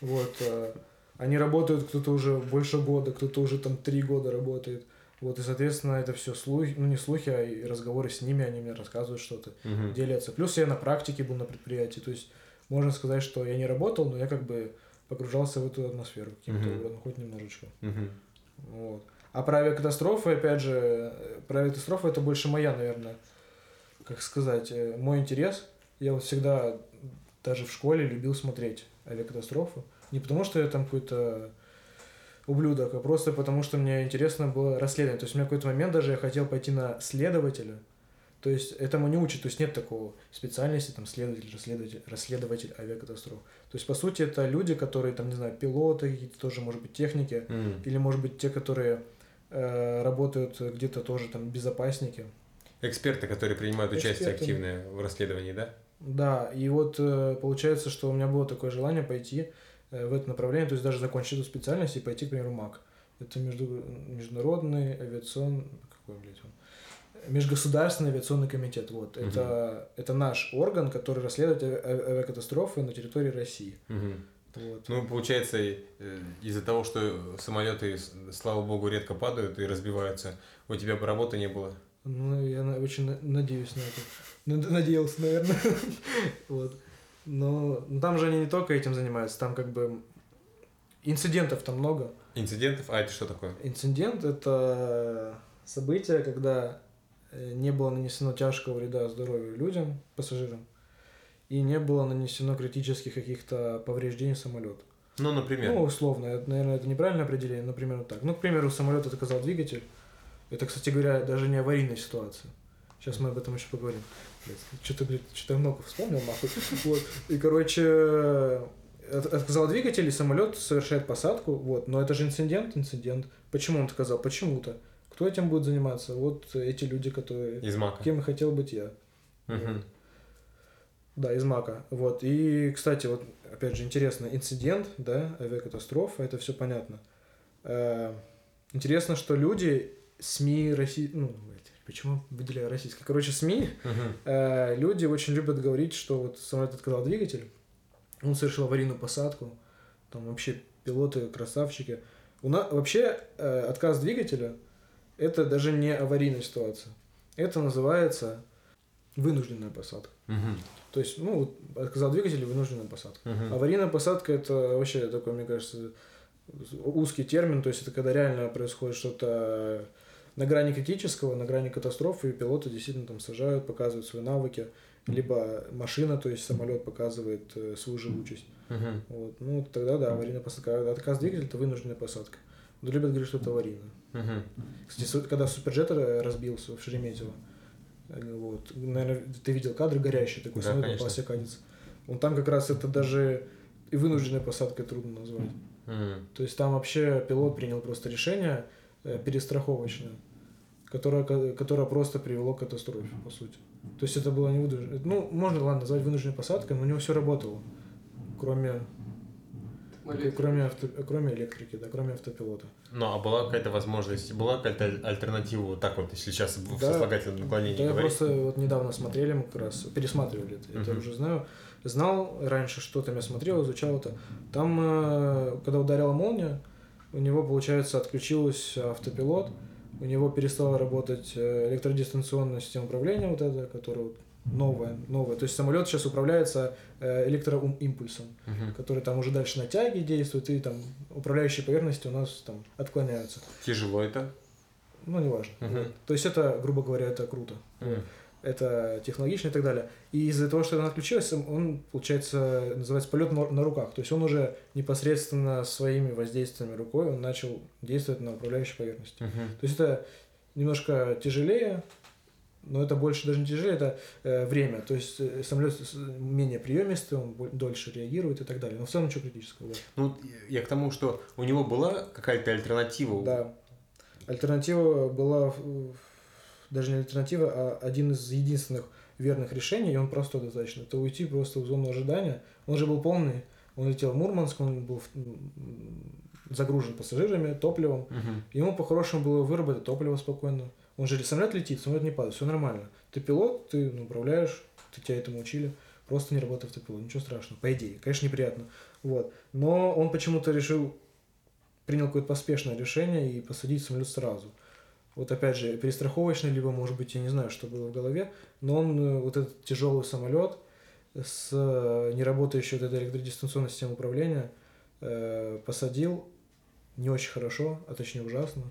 S1: Вот, э, они работают, кто-то уже больше года, кто-то уже там три года работает. Вот, и, соответственно, это все слухи, ну, не слухи, а и разговоры с ними, они мне рассказывают что-то,
S2: угу.
S1: делятся. Плюс я на практике был на предприятии, то есть можно сказать, что я не работал, но я как бы погружался в эту атмосферу каким-то
S2: угу.
S1: образом, хоть немножечко.
S2: Угу.
S1: Вот. А про авиакатастрофы, опять же, про авиакатастрофы это больше моя, наверное, как сказать, э, мой интерес. Я вот всегда, даже в школе, любил смотреть авиакатастрофы. Не потому, что я там какой-то ублюдок, а просто потому, что мне интересно было расследование. То есть у меня в какой-то момент даже я хотел пойти на следователя. То есть этому не учат, то есть нет такого специальности, там, следователь, расследователь, расследователь авиакатастроф. То есть, по сути, это люди, которые, там, не знаю, пилоты, какие-то тоже, может быть, техники,
S2: mm.
S1: или, может быть, те, которые э, работают где-то тоже, там, безопасники.
S2: Эксперты, которые принимают Эксперты. участие активное в расследовании, да?
S1: Да, и вот э, получается, что у меня было такое желание пойти в это направление, то есть даже закончить эту специальность и пойти, к примеру, МАК. Это между, международный авиационный, какой, блядь, он? Межгосударственный авиационный комитет. Вот. Угу. Это, это наш орган, который расследует авиакатастрофы на территории России.
S2: Угу. Вот. Ну, получается, э, из-за того, что самолеты, слава богу, редко падают и разбиваются, у тебя бы работы не было?
S1: Ну, я очень надеюсь на это. Надеялся, наверное. Вот. Ну, там же они не только этим занимаются, там как бы инцидентов там много.
S2: Инцидентов? А это что такое?
S1: Инцидент – это событие, когда э, не было нанесено тяжкого вреда здоровью людям, пассажирам, и не было нанесено критических каких-то повреждений самолету.
S2: Ну, например.
S1: Ну, условно, это, наверное, это неправильное определение, но примерно так. Ну, к примеру, самолет отказал двигатель. Это, кстати говоря, даже не аварийная ситуация. Сейчас мы об этом еще поговорим. Что-то, блядь, что-то много вспомнил, нахуй. Вот. И, короче, от- отказал двигатель, и самолет совершает посадку. Вот. Но это же инцидент, инцидент. Почему он отказал? Почему-то. Кто этим будет заниматься? Вот эти люди, которые...
S2: Из мака.
S1: Кем и хотел быть я.
S2: Мгм.
S1: Да, из Мака. Вот. И, кстати, вот, опять же, интересно, инцидент, да, авиакатастрофа, это все понятно. Э, Интересно, что люди, СМИ, России, ну, почему выделяю российские? Короче, СМИ,
S2: Мгм.
S1: э, люди очень любят говорить, что вот самолет отказал двигатель, он совершил аварийную посадку, там вообще пилоты красавчики. У нас вообще э, отказ двигателя это даже не аварийная ситуация. Это называется вынужденная посадка.
S2: Мгм.
S1: То есть, ну, отказал двигатель вынужденная посадка.
S2: Мгм.
S1: Аварийная посадка это вообще такой, мне кажется, узкий термин. То есть это когда реально происходит что-то на грани критического, на грани катастрофы, и пилоты действительно там сажают, показывают свои навыки. Либо машина, то есть самолет показывает э, свою живучесть.
S2: Мгм.
S1: Вот. Ну, тогда да, аварийная посадка. А отказ двигателя это вынужденная посадка. Но любят говорить, что это аварийная.
S2: Мгм.
S1: Кстати, когда суперджет э, разбился в Шереметьево, э, вот, наверное, ты видел кадры горящие, такой
S2: Да,
S1: самолет попался катится. Он там как раз это даже и вынужденной посадкой трудно назвать.
S2: Мгм.
S1: То есть там вообще пилот принял просто решение перестраховочное, которое, ко- которое просто привело к катастрофе, по сути. То есть это было не вынужденное. Ну, можно, ладно, назвать вынужденной посадкой, но у него все работало. Кроме, кроме, авто, кроме электрики, да, кроме автопилота.
S2: Ну, а была какая-то возможность, была какая-то альтернатива, вот так вот, если сейчас в
S1: Да.
S2: сослагательном наклонении
S1: Да, я
S2: говорить?
S1: просто вот недавно смотрели, мы как раз пересматривали это, это
S2: Мгм.
S1: уже знаю. Знал раньше, что там я смотрел, изучал это. Там, э, когда ударила молния, у него, получается, отключился автопилот, у него перестала работать э, электродистанционная система управления, вот эта, которая новая, новая. То есть самолет сейчас управляется э, электроимпульсом,
S2: Мгм.
S1: который там уже дальше на тяге действует, и там управляющие поверхности у нас там отклоняются.
S2: Тяжело это?
S1: Ну, неважно. Вот. То есть это, грубо говоря, это круто.
S2: Мгм.
S1: Это технологично и так далее. И из-за того, что он отключился, он, получается, называется полет на, руках. То есть он уже непосредственно своими воздействиями рукой он начал действовать на управляющей поверхности.
S2: Мгм.
S1: То есть это немножко тяжелее, но это больше даже не тяжелее, это э, время. То есть э, самолет менее приемистый, он дольше реагирует и так далее. Но в целом ничего критического. Да.
S2: Ну, я к тому, что у него была какая-то альтернатива.
S1: Да. Альтернатива была, в- даже не альтернатива, а один из единственных верных решений, и он простой достаточно. Это уйти просто в зону ожидания. Он же был полный, он летел в Мурманск, он был загружен пассажирами, топливом.
S2: Мгм.
S1: Ему по-хорошему было выработать топливо спокойно. Он же самолет летит, самолет не падает, все нормально. Ты пилот, ты управляешь, ты тебя этому учили. Просто не работай автопилот, ничего страшного. По идее, конечно, неприятно. Вот. Но он почему-то решил, принял какое-то поспешное решение и посадить самолет сразу. Вот опять же, перестраховочный, либо, может быть, я не знаю, что было в голове, но он э, вот этот тяжелый самолет с э, неработающей вот этой электродистанционной системой управления э, посадил не очень хорошо, а точнее ужасно.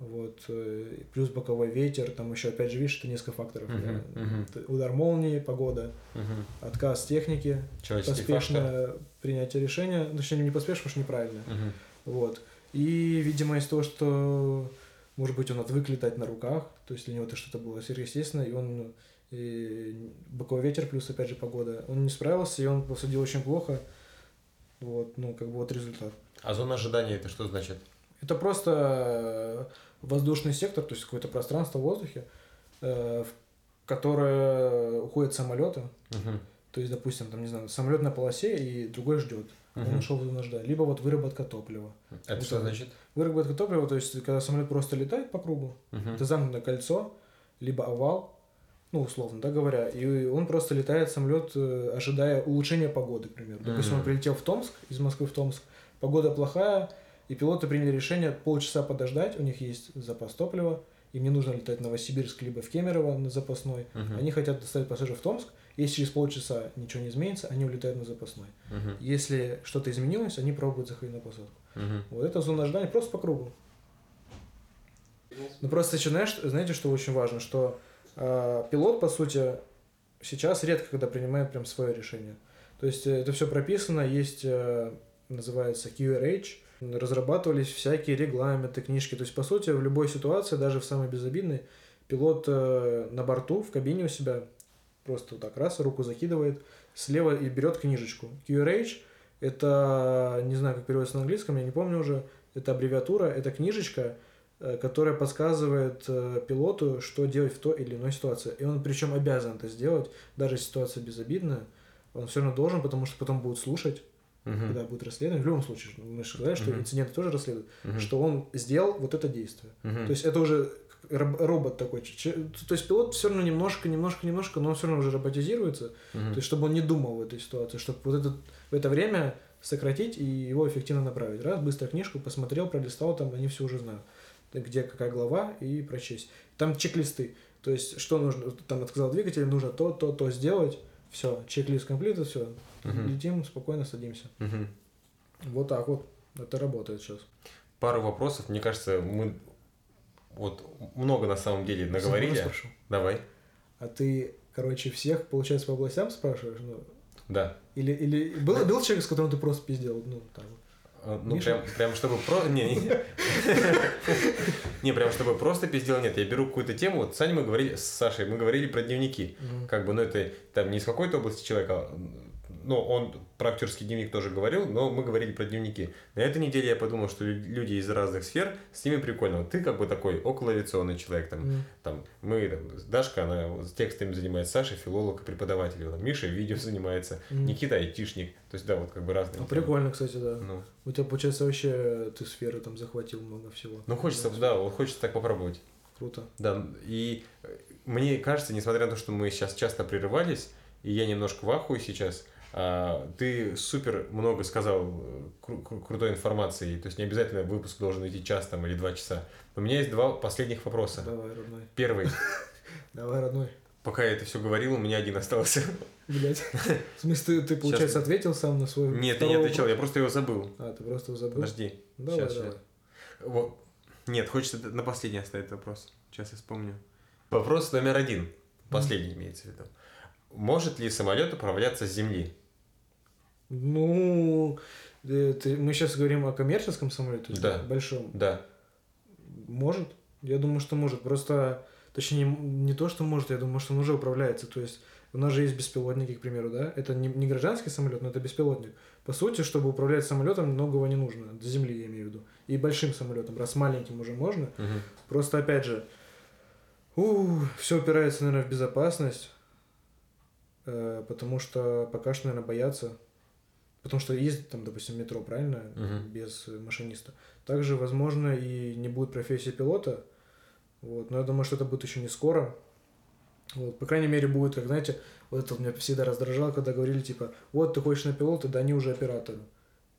S1: Вот. э, Плюс боковой ветер, там еще, опять же, видишь, это несколько факторов.
S2: Мгм.
S1: т- Удар молнии, погода,
S2: Мгм.
S1: отказ техники,
S2: Человеческий
S1: поспешное
S2: фактор.
S1: принятие решения, ну, точнее, не поспешно, потому что неправильное.
S2: Мгм.
S1: Вот. И, видимо, из того, что, может быть, он отвык летать на руках, то есть для него это что-то было сверхъестественное, и он и боковой ветер плюс, опять же, погода. Он не справился, и он посадил очень плохо. Вот, ну, как бы вот результат.
S2: А зона ожидания это что значит?
S1: Это просто э, воздушный сектор, то есть какое-то пространство в воздухе, э, в которое уходят самолеты.
S2: Мгм.
S1: То есть, допустим, там, не знаю, самолет на полосе и другой ждет. Он ушел в зону ожидания. Либо вот выработка топлива.
S2: Это
S1: Это-
S2: что значит?
S1: Выработка топлива, то есть, когда самолет просто летает по кругу,
S2: Мгм.
S1: это замкнутое кольцо, либо овал, ну, условно, да, говоря, и он просто летает, самолет, э, ожидая улучшения погоды, к примеру. Допустим, он прилетел в Томск, из Москвы в Томск, погода плохая, и пилоты приняли решение полчаса подождать, у них есть запас топлива, им не нужно летать в Новосибирск, либо в Кемерово на запасной,
S2: Мгм.
S1: они хотят доставить пассажиров в Томск, если через полчаса ничего не изменится, они улетают на запасной.
S2: Мгм.
S1: Если что-то изменилось, они пробуют заходить на посадку.
S2: Мгм.
S1: Вот это зона ожидания просто по кругу. Ну просто еще, знаешь, знаете, что очень важно, что э, пилот, по сути, сейчас редко когда принимает прям свое решение. То есть э, это все прописано, есть э, называется QRH, разрабатывались всякие регламенты, книжки. То есть, по сути, в любой ситуации, даже в самой безобидной, пилот э, на борту, в кабине у себя, просто вот так раз, руку закидывает, слева и берет книжечку. QRH – это, не знаю, как переводится на английском, я не помню уже, это аббревиатура, это книжечка, э, которая подсказывает э, пилоту, что делать в той или иной ситуации. И он причем обязан это сделать, даже если ситуация безобидная, он все равно должен, потому что потом будут слушать,
S2: Мгм.
S1: когда будет расследование, в любом случае, мы же сказали, что
S2: Мгм.
S1: инциденты тоже расследуют,
S2: Мгм.
S1: что он сделал вот это действие.
S2: Мгм.
S1: То есть это уже робот такой. То есть пилот все равно немножко, немножко, немножко, но он все равно уже роботизируется.
S2: Мгм.
S1: То есть чтобы он не думал в этой ситуации, чтобы вот этот, в это время сократить и его эффективно направить. Раз, быстро книжку посмотрел, пролистал, там они все уже знают. Где какая глава и прочесть. Там чек-листы. То есть, что нужно, там отказал двигатель, нужно то, то, то сделать. Все, чек-лист комплит, все.
S2: Мгм.
S1: Летим, спокойно садимся.
S2: Мгм.
S1: Вот так вот. Это работает сейчас.
S2: Пару вопросов, мне кажется, мы вот много на самом деле наговорили.
S1: Спрошу?
S2: Давай.
S1: А ты, короче, всех, получается, по областям спрашиваешь? Ну,
S2: Да.
S1: или, или был, был человек, с которым ты просто пиздел? Ну, вот.
S2: А, Ну,
S1: Миша?
S2: прям, прям чтобы про... Не, не. Не, прям чтобы просто пиздел, нет. Я беру какую-то тему. Вот с Саней мы говорили, с Сашей, мы говорили про дневники. Как бы, ну, это там не из какой-то области человека, а, ну, он про актерский дневник тоже говорил, но мы говорили про дневники. На этой неделе я подумал, что лю- люди из разных сфер, с ними прикольно. Вот ты как бы такой околоавиационный человек, там,
S1: Мгм.
S2: там мы, там, Дашка, она вот с текстами занимается, Саша филолог и преподаватель, там, Миша видео занимается,
S1: Мгм.
S2: Никита айтишник, то есть, да, вот как бы разные. Темы.
S1: прикольно, кстати, да.
S2: Ну,
S1: У тебя, получается, вообще ты сферы там захватил много всего.
S2: ну, хочется, да, вот хочется так попробовать.
S1: Круто.
S2: Да, и э, мне кажется, несмотря на то, что мы сейчас часто прерывались, и я немножко в ахуе сейчас, а, ты супер много сказал э, кру- кру- крутой информации, то есть не обязательно выпуск должен идти час там или два часа. У меня есть два последних вопроса.
S1: Давай, родной.
S2: Первый.
S1: Давай, родной.
S2: Пока я это все говорил, у меня один остался.
S1: Блять. В смысле, ты, ты, получается,
S2: Сейчас.
S1: ответил сам на свой
S2: Нет, я не отвечал, я просто его забыл.
S1: А, ты просто его забыл?
S2: Подожди.
S1: Давай,
S2: Щас,
S1: давай.
S2: щас. Вот. Нет, хочется на последний оставить вопрос. Сейчас я вспомню. Вопрос номер один. Последний имеется в виду. Может ли самолет управляться с Земли?
S1: Ну, э, ты- мы сейчас говорим о коммерческом самолете,
S2: Да.
S1: большом.
S2: Да.
S1: Может. Я думаю, что может. Просто, точнее, не то, что может, я думаю, что он уже управляется. То есть у нас же есть беспилотники, к примеру, да? Это не, не гражданский самолет, но это беспилотник. По сути, чтобы управлять самолетом, многого не нужно. До земли, я имею в виду. И большим самолетом, раз маленьким уже можно.
S2: Мгм.
S1: Просто, опять же, все упирается, наверное, в безопасность. э, потому что пока что, наверное, боятся. Потому что ездить там, допустим, метро, правильно?
S2: Мгм.
S1: Без э, машиниста. Также, возможно, и не будет профессии пилота. Вот. Но я думаю, что это будет еще не скоро. Вот. По крайней мере, будет, как, знаете, вот это меня всегда раздражало, когда говорили, типа, вот ты хочешь на пилота, да они уже операторы.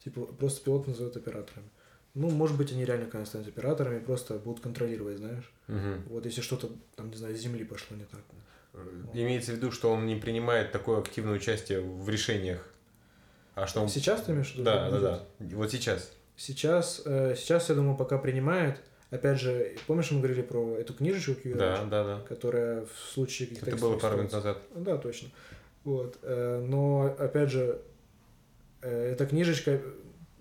S1: Типа, просто пилот называют операторами. Ну, может быть, они реально когда станут операторами, просто будут контролировать, знаешь.
S2: Мгм.
S1: Вот если что-то, там, не знаю, с земли пошло не так.
S2: Имеется в виду, что он не принимает такое активное участие в решениях. А что он...
S1: Сейчас ты имеешь в виду?
S2: Да, да, да. Вот сейчас.
S1: Сейчас, э, сейчас, я думаю, пока принимает. Опять же, помнишь, мы говорили про эту книжечку QRH,
S2: Да, да, да.
S1: которая в случае каких-то
S2: Это было пару минут назад.
S1: Да, точно. Вот. э, Но, опять же, э, эта книжечка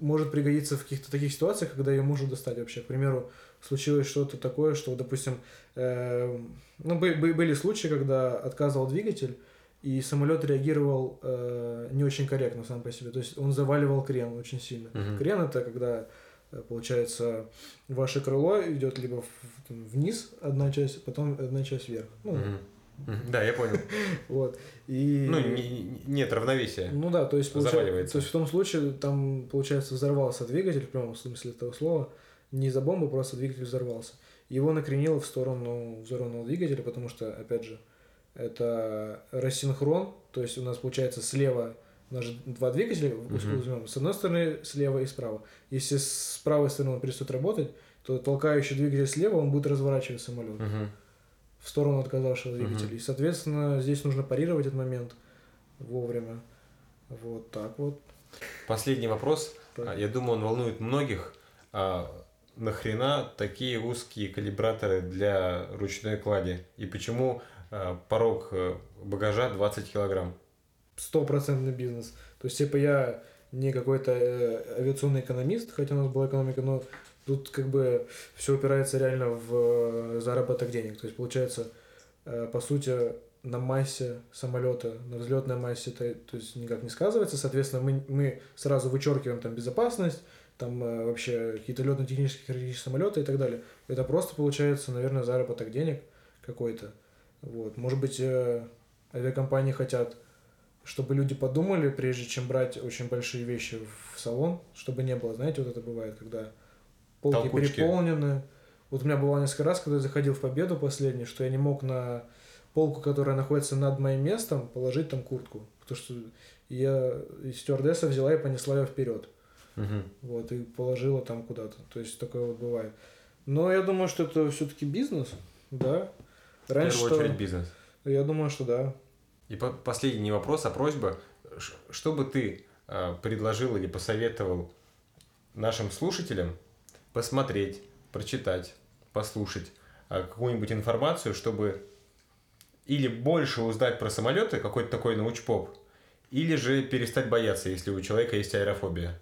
S1: может пригодиться в каких-то таких ситуациях, когда ее можно достать вообще. К примеру, случилось что-то такое, что, допустим, э, ну, бы- бы- были случаи, когда отказывал двигатель, и самолет реагировал э, не очень корректно сам по себе. То есть он заваливал крен очень сильно.
S2: Мгм.
S1: Крен это когда э, получается ваше крыло идет либо в- там, вниз одна часть, потом одна часть вверх. Ну.
S2: Мгм. Да, я понял.
S1: вот. И...
S2: Ну, не- не- нет равновесия.
S1: Ну да, то есть, получа-
S2: Заваливается.
S1: то есть в том случае там, получается, взорвался двигатель, в прямом смысле этого слова, не из-за бомбы, просто двигатель взорвался. Его накренило в сторону взорванного двигателя, потому что, опять же, это рассинхрон, то есть у нас получается слева у нас же два двигателя возьмем, с одной стороны слева и справа. Если с правой стороны он перестает работать, то толкающий двигатель слева, он будет разворачивать самолет в сторону отказавшего двигателя. И, соответственно, здесь нужно парировать этот момент вовремя. Вот так вот.
S2: Последний вопрос.
S1: Так.
S2: А, Я думаю, он волнует многих. А, нахрена такие узкие калибраторы для ручной клади? И почему порог э, багажа 20 килограмм?
S1: Стопроцентный бизнес. То есть, типа, я не какой-то э, авиационный экономист, хотя у нас была экономика, но тут как бы все упирается реально в заработок денег. То есть получается, по сути, на массе самолета, на взлетной массе это то есть никак не сказывается. Соответственно, мы, мы сразу вычеркиваем там безопасность, там э, вообще какие-то летно-технические характеристики самолета и так далее. Это просто получается, наверное, заработок денег какой-то. Вот. Может быть, э, авиакомпании хотят, чтобы люди подумали, прежде чем брать очень большие вещи в салон, чтобы не было, знаете, вот это бывает, когда полки Толкучки. переполнены. Вот у меня было несколько раз, когда я заходил в Победу последний, что я не мог на полку, которая находится над моим местом, положить там куртку. Потому что я и стюардесса взяла и понесла ее вперед. Угу. Вот, и положила там куда-то. То есть такое вот бывает. Но я думаю, что это все-таки бизнес, да.
S2: Раньше, в первую очередь бизнес.
S1: Я думаю, что да.
S2: И по последний не вопрос, а просьба. Что бы ты э, предложил или посоветовал нашим слушателям посмотреть, прочитать, послушать э, какую-нибудь информацию, чтобы или больше узнать про самолеты, какой-то такой научпоп, или же перестать бояться, если у человека есть аэрофобия?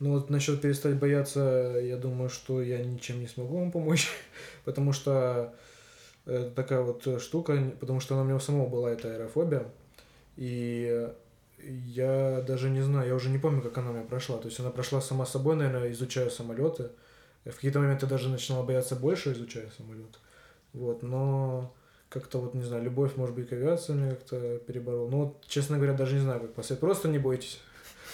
S1: Ну вот насчет перестать бояться, я думаю, что я ничем не смогу вам помочь, потому что это такая вот штука, потому что она у меня у самого была, эта аэрофобия, и я даже не знаю, я уже не помню, как она у меня прошла. То есть она прошла сама собой, наверное, изучая самолеты. В какие-то моменты даже начинала бояться больше, изучая самолеты. Вот, но как-то вот, не знаю, любовь, может быть, к авиации меня как-то переборол. Ну вот, честно говоря, даже не знаю, как посоветовать. Просто не бойтесь.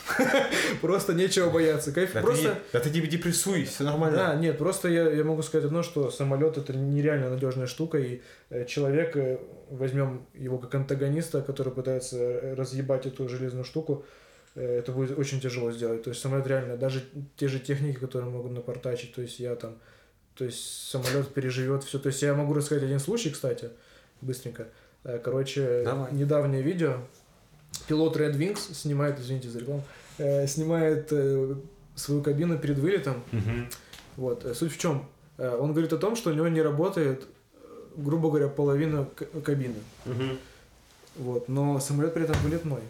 S1: Просто нечего бояться. Кайф.
S2: Да
S1: просто...
S2: Ты, да ты не депрессуй, все нормально.
S1: Да, нет, просто я, я могу сказать одно, что самолет это нереально надежная штука, и э, человек, э, возьмем его как антагониста, который пытается э, разъебать эту железную штуку, это будет очень тяжело сделать. То есть самолет реально, даже те же техники, которые могут напортачить, то есть я там, то есть самолет переживет все. То есть я могу рассказать один случай, кстати, быстренько. Короче, Давай. недавнее видео. Пилот Red Wings снимает, извините за рекламу, э, снимает э, свою кабину перед вылетом. Угу. Вот. Суть в чем? Он говорит о том, что у него не работает, грубо говоря, половина кабины. Угу. Вот. Но самолет при этом вылетной.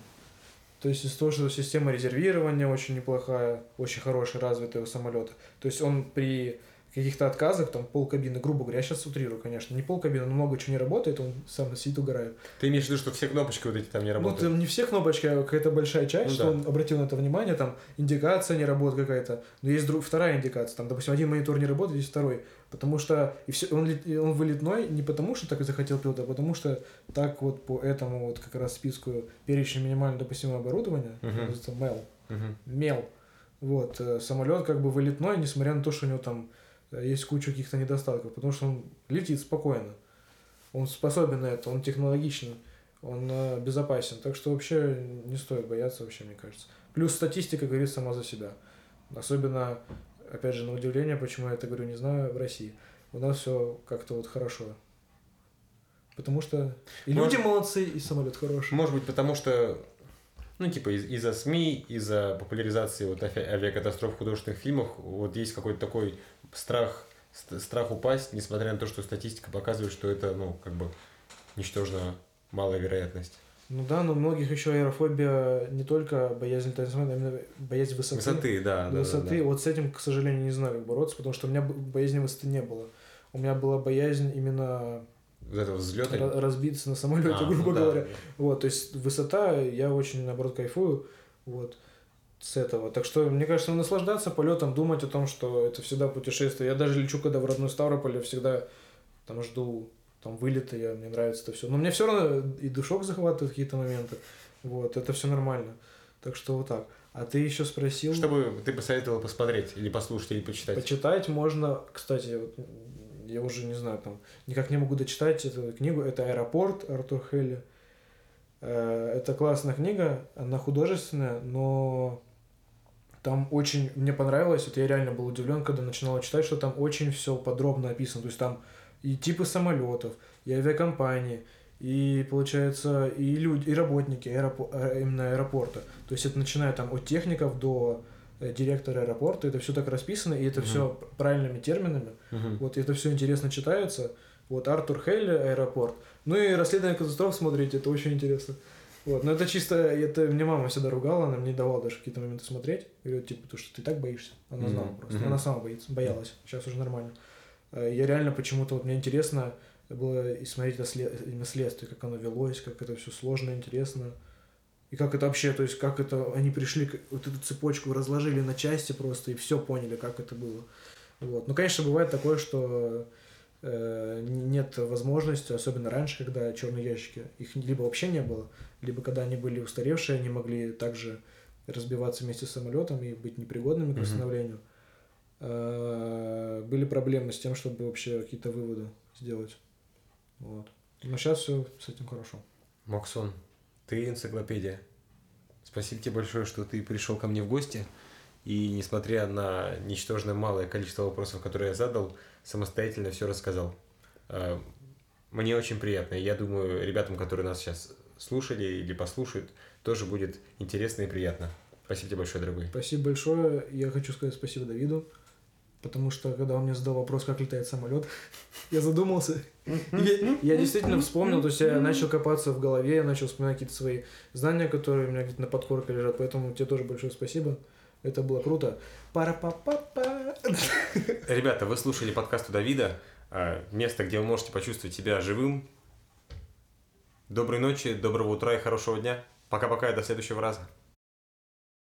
S1: То есть из-за того, что система резервирования очень неплохая, очень хорошая, развитая у самолета. То есть он при каких-то отказах, там пол кабины, грубо говоря, я сейчас утрирую, конечно, не пол кабины, но много чего не работает, он сам сидит, угорает.
S2: Ты имеешь в виду, что все кнопочки вот эти там не работают? Ну,
S1: там не все кнопочки, а какая-то большая часть, ну, что да. он обратил на это внимание, там индикация не работает какая-то, но есть друг, вторая индикация, там, допустим, один монитор не работает, есть второй, потому что и все, он, он вылетной не потому, что так и захотел пилот, а потому что так вот по этому вот как раз списку перечня минимально допустимого оборудования, uh-huh. это MEL, uh-huh. MEL, вот, э, самолет как бы вылетной, несмотря на то, что у него там есть куча каких-то недостатков, потому что он летит спокойно. Он способен на это, он технологичный, он э, безопасен. Так что вообще не стоит бояться, вообще, мне кажется. Плюс статистика говорит сама за себя. Особенно, опять же, на удивление, почему я это говорю, не знаю, в России. У нас все как-то вот хорошо. Потому что и может, люди молодцы, и самолет хороший.
S2: Может быть, потому что ну, типа, из- из-за СМИ, из-за популяризации вот авиакатастроф в художественных фильмах, вот есть какой-то такой страх, страх упасть, несмотря на то, что статистика показывает, что это, ну, как бы, ничтожно малая вероятность.
S1: Ну да, но у многих еще аэрофобия не только боязнь танцевания, а именно боязнь высоты.
S2: Высоты, да.
S1: Высоты.
S2: Да, да.
S1: Вот с этим, к сожалению, не знаю, как бороться, потому что у меня боязни высоты не было. У меня была боязнь именно
S2: вот этого взлета?
S1: разбиться на самолете, а, грубо ну, говоря. Да. Вот, то есть высота, я очень, наоборот, кайфую. Вот с этого. Так что, мне кажется, наслаждаться полетом, думать о том, что это всегда путешествие. Я даже лечу, когда в родной Ставрополь, я всегда там жду там вылеты, я, мне нравится это все. Но мне все равно и душок захватывает какие-то моменты. Вот, это все нормально. Так что вот так. А ты еще спросил...
S2: Что бы ты посоветовал посмотреть или послушать, или почитать?
S1: Почитать можно, кстати, вот, я уже не знаю, там, никак не могу дочитать эту книгу. Это «Аэропорт» Артур Хелли. Э, это классная книга, она художественная, но там очень мне понравилось, вот я реально был удивлен, когда начинал читать, что там очень все подробно описано. То есть там и типы самолетов, и авиакомпании, и получается и люди, и работники аэропо- э, именно аэропорта. То есть это начиная там от техников до э, директора аэропорта, это все так расписано, и это угу. все правильными терминами. Угу. Вот это все интересно читается. Вот Артур Хейли, аэропорт. Ну и расследование катастроф смотрите, это очень интересно. Вот, но это чисто, это мне мама всегда ругала, она мне не давала даже какие-то моменты смотреть. Говорит, типа, то, что ты так боишься. Она знала
S2: Мгм.
S1: просто.
S2: Мгм.
S1: Она сама боится, боялась. Сейчас уже нормально. Э, Я реально почему-то, вот мне интересно было и смотреть именно следствие, как оно велось, как это все сложно, интересно. И как это вообще, то есть как это, они пришли, вот эту цепочку разложили на части просто и все поняли, как это было. Вот. Ну, конечно, бывает такое, что нет возможности, особенно раньше, когда черные ящики, их либо вообще не было, либо когда они были устаревшие, они могли также разбиваться вместе с самолетом и быть непригодными к восстановлению. Э, Были проблемы с тем, чтобы вообще какие-то выводы сделать. Вот. Но сейчас все с этим хорошо.
S2: Максон, ты энциклопедия. Спасибо тебе большое, что ты пришел ко мне в гости. И несмотря на ничтожное малое количество вопросов, которые я задал, самостоятельно все рассказал. Э, Мне очень приятно. и Я думаю, ребятам, которые нас сейчас слушали или послушают, тоже будет интересно и приятно. Спасибо тебе большое, дорогой.
S1: Спасибо большое. Я хочу сказать спасибо Давиду, потому что когда он мне задал вопрос, как летает самолет, я задумался. Я, я действительно вспомнил, то есть я начал копаться в голове, я начал вспоминать какие-то свои знания, которые у меня где-то на подкорке лежат, поэтому тебе тоже большое спасибо. Это было круто. пара па па
S2: Ребята, вы слушали подкаст у Давида. э, Место, где вы можете почувствовать себя живым. Доброй ночи, доброго утра и хорошего дня. Пока-пока и до следующего раза.